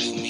outdo me.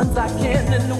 ones I can and the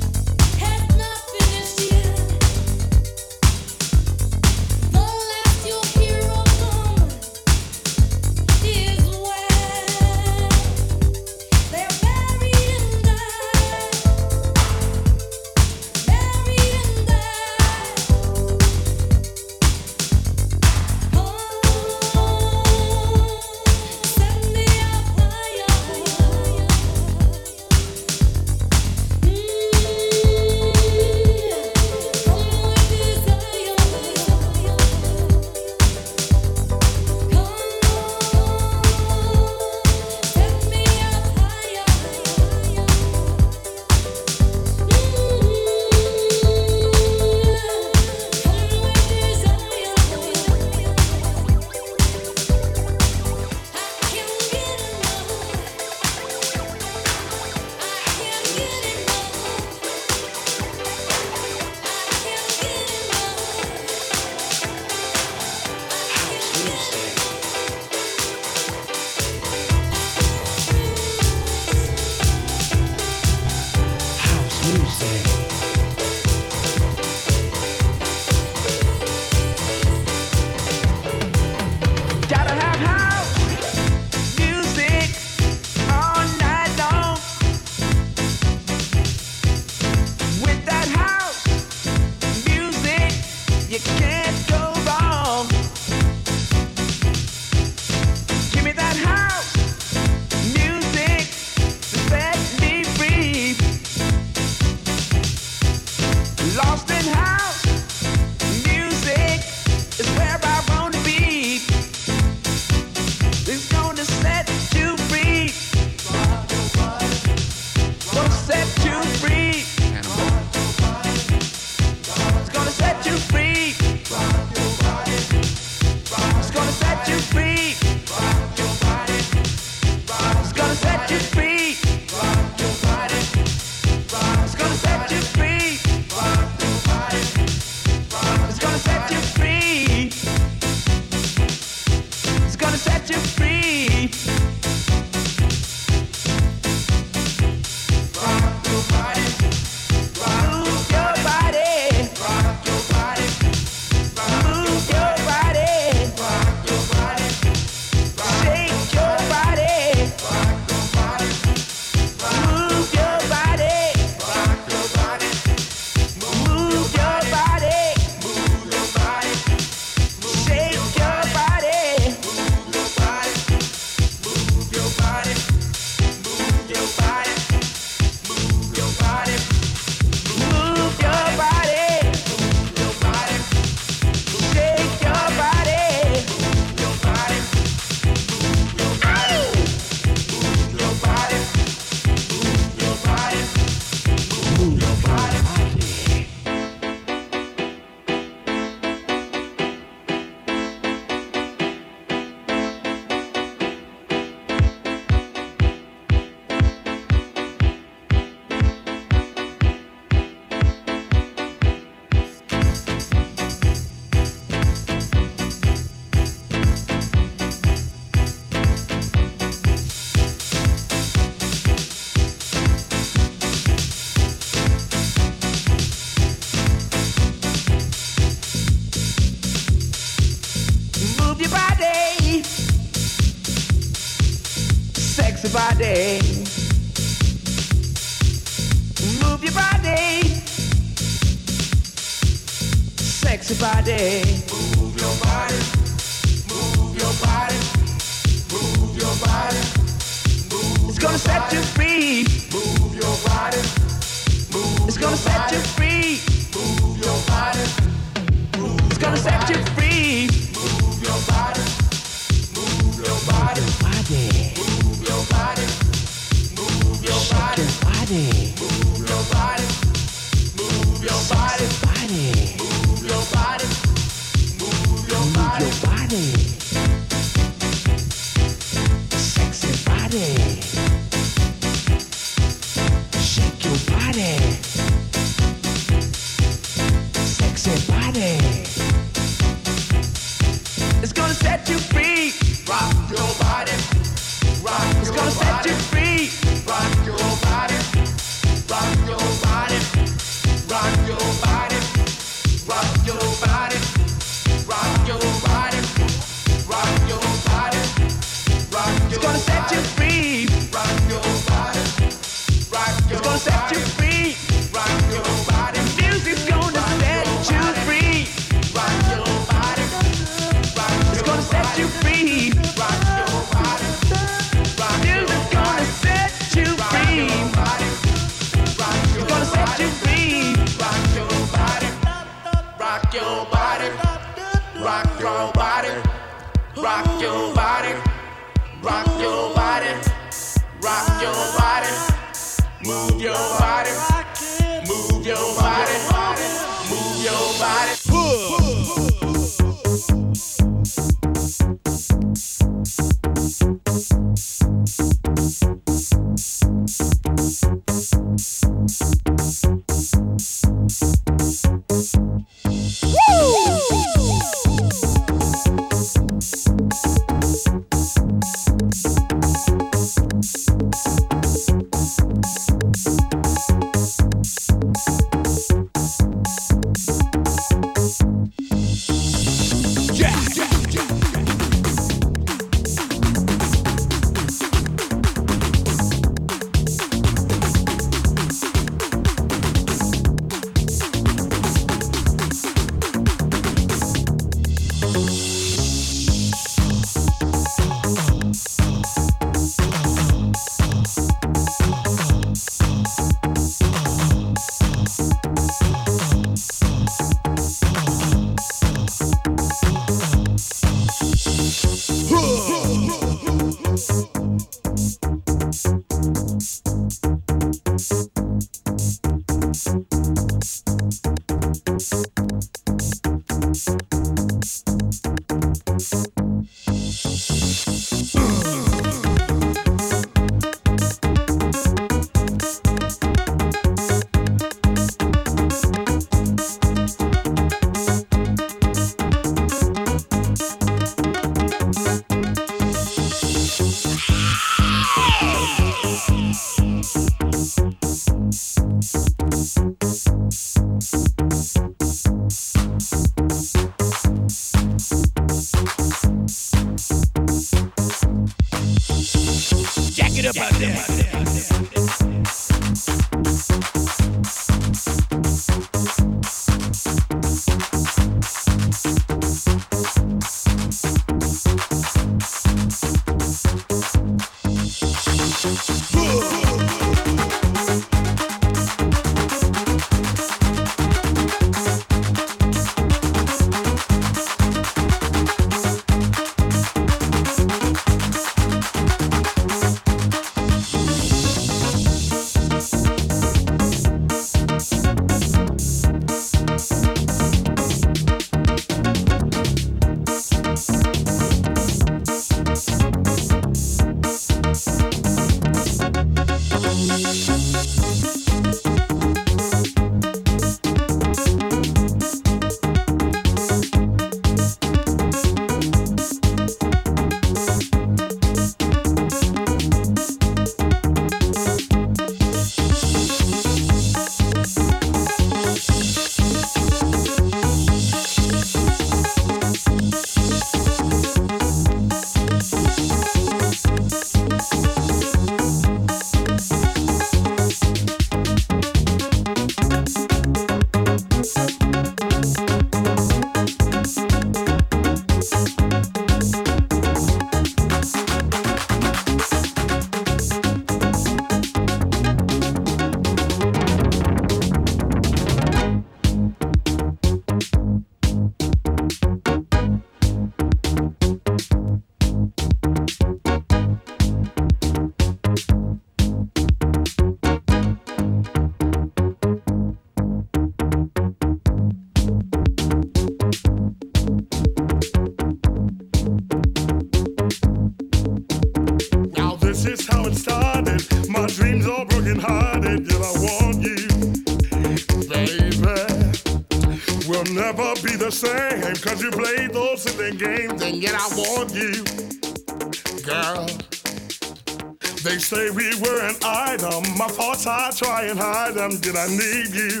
try and hide them, did I need you?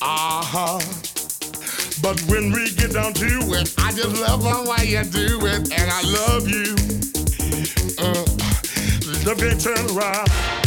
Uh huh. But when we get down to it, I just love the way you do it, and I love you. Uh, love can't turn around.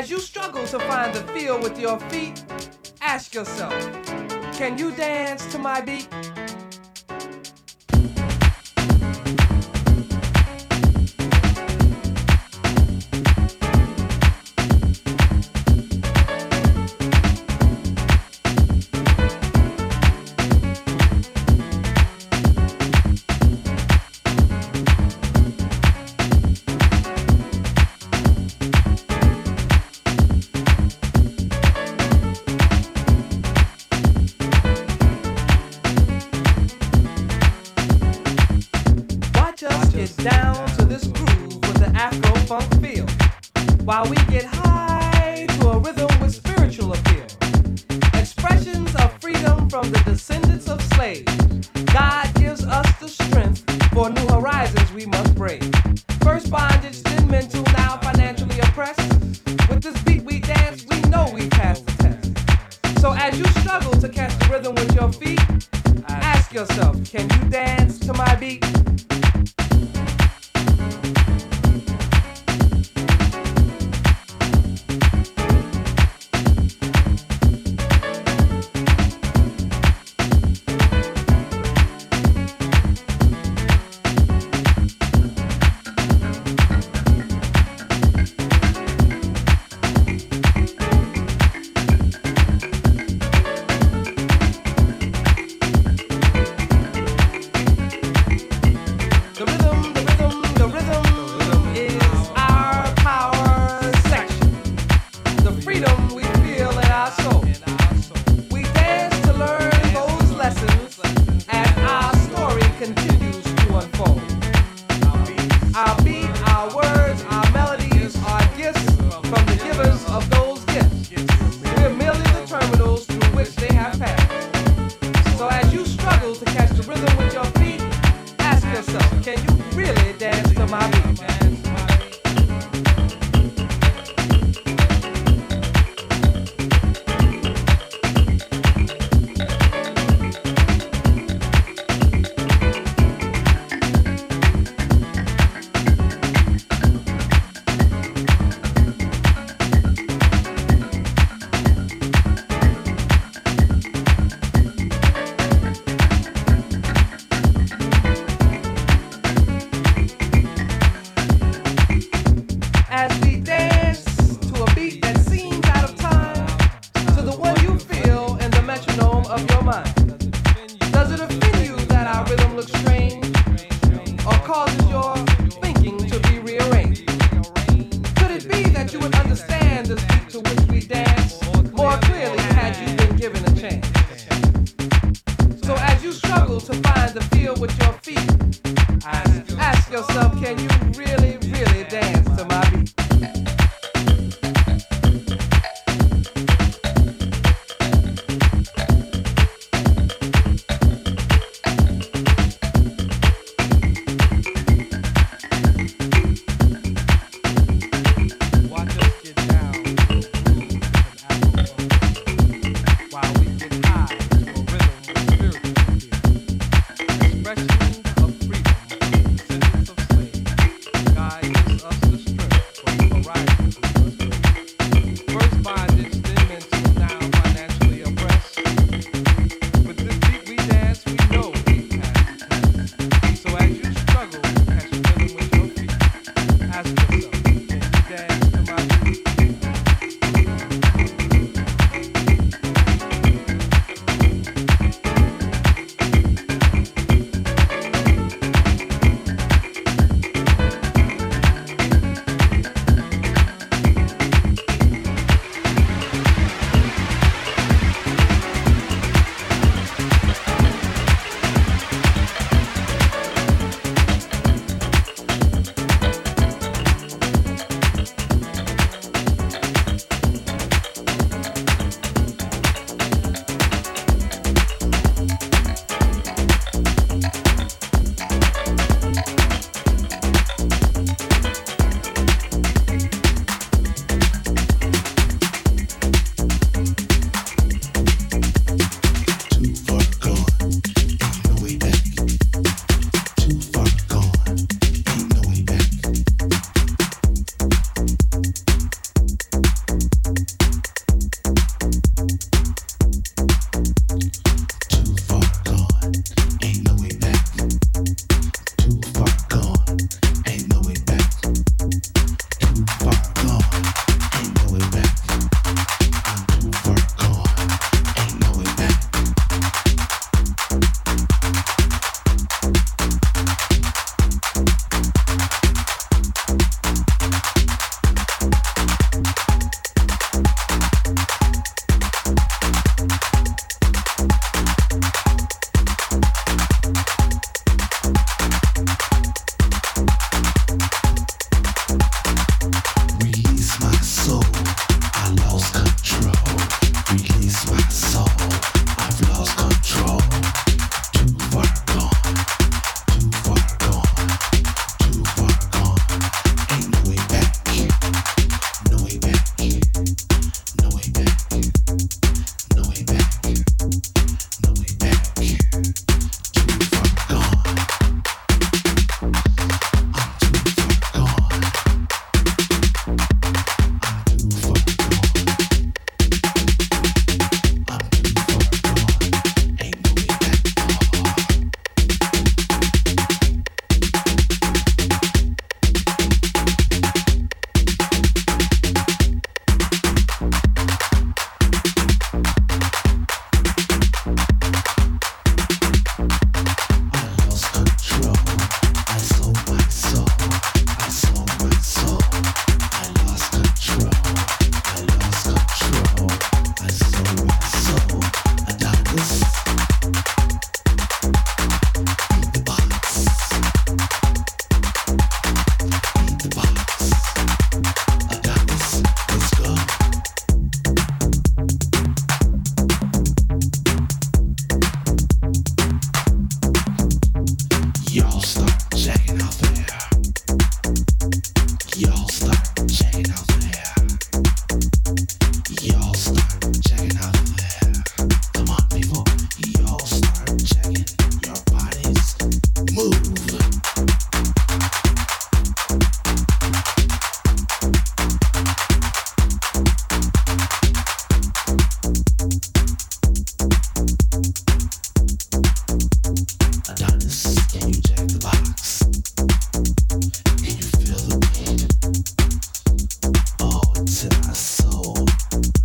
As you struggle to find the feel with your feet, ask yourself, can you dance to my beat? Can you soul.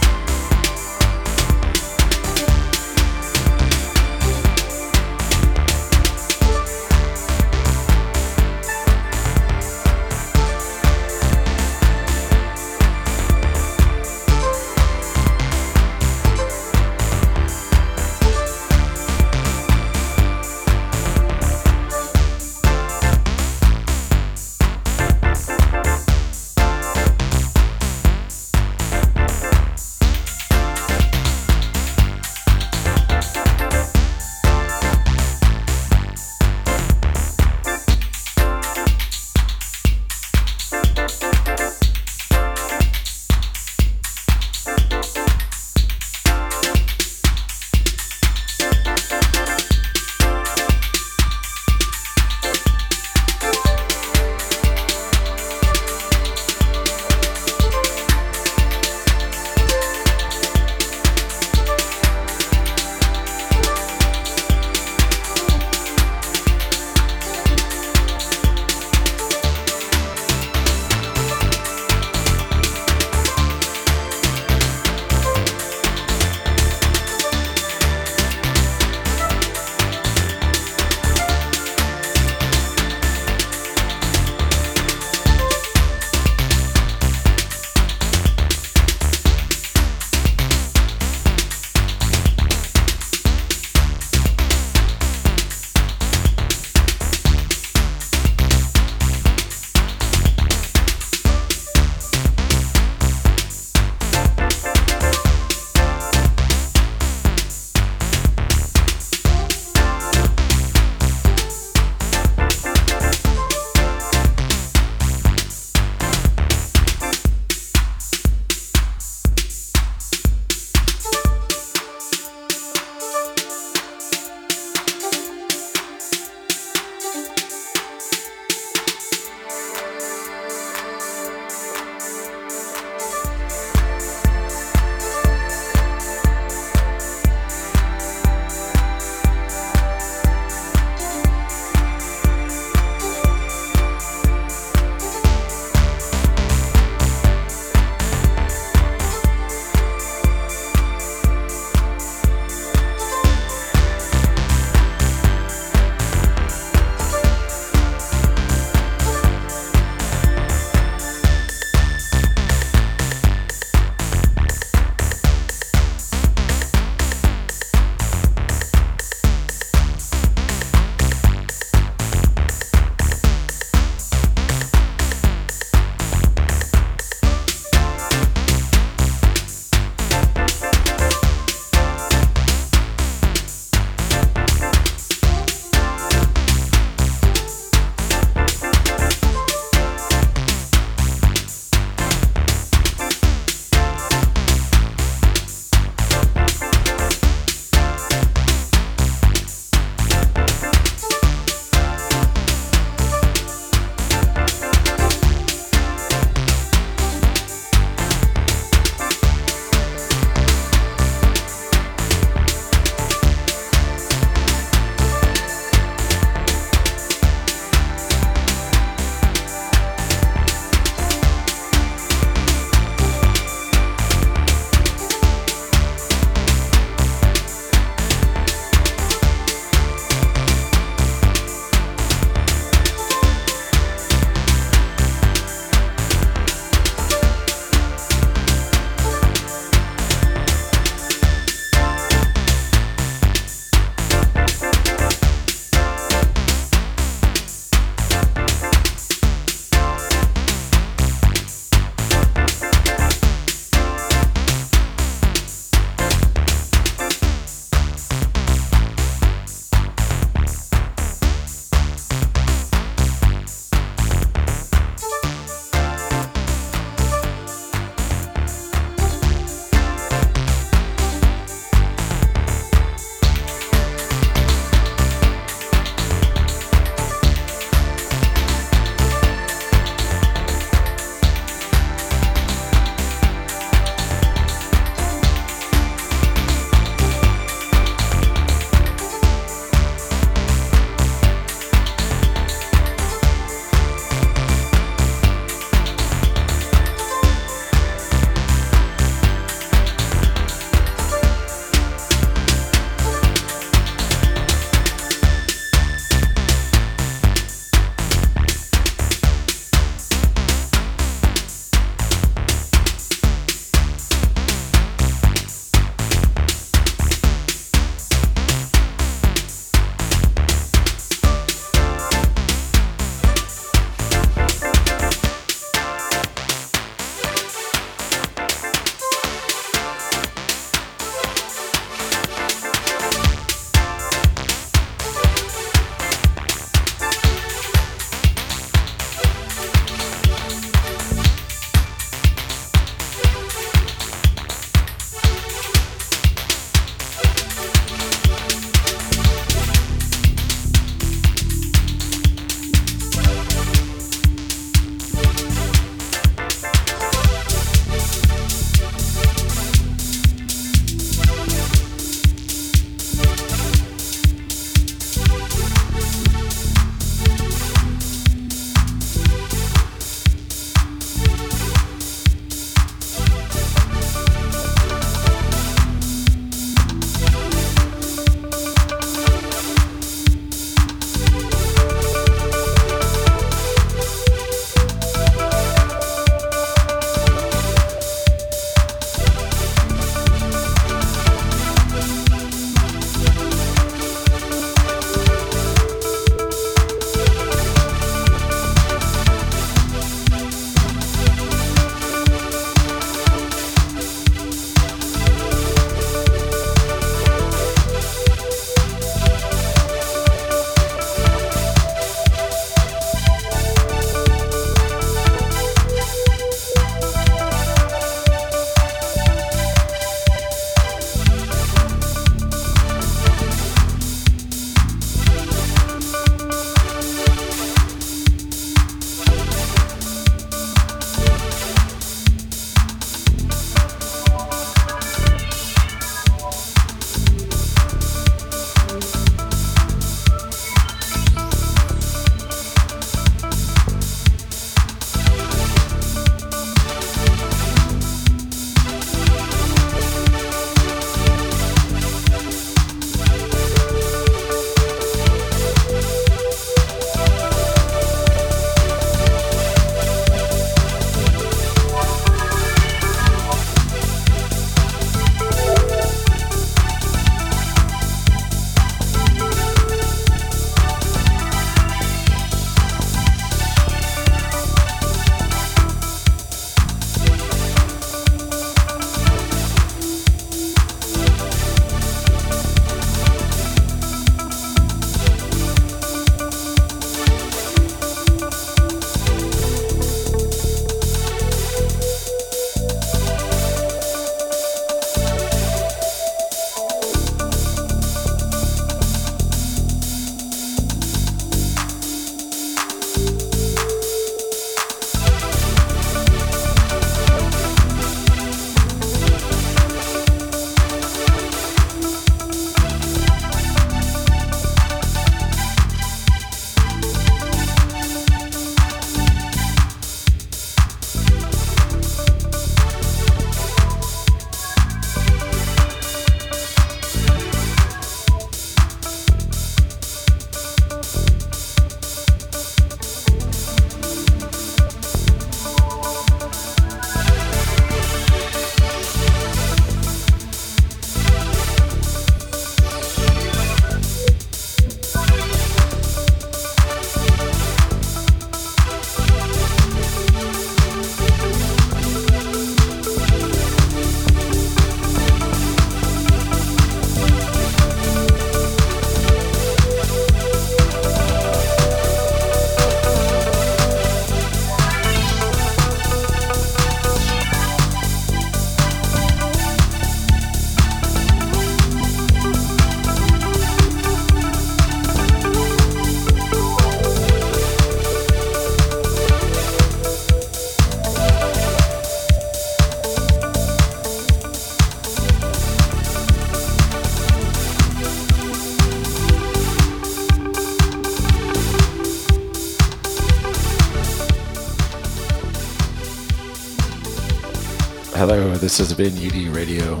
This has been UD Radio,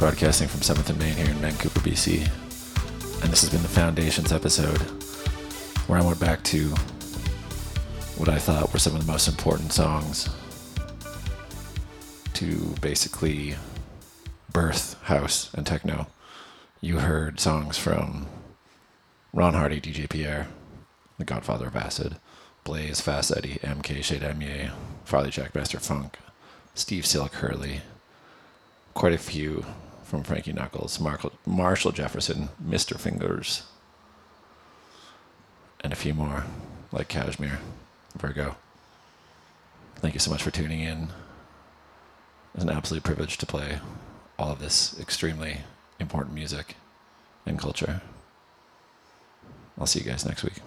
broadcasting from 7th and Main here in Vancouver, BC. And this has been the Foundations episode, where I went back to what I thought were some of the most important songs to basically birth house and techno. You heard songs from Ron Hardy, DJ Pierre, the godfather of acid, Blaze, Fast Eddie, MK, Shade Emier, Farley Jack, Master Funk, Steve Silk Hurley, quite a few from Frankie Knuckles, Marshall, Marshall Jefferson, Mr. Fingers, and a few more like Cashmere, Virgo. Thank you so much for tuning in. It's an absolute privilege to play all of this extremely important music and culture. I'll see you guys next week.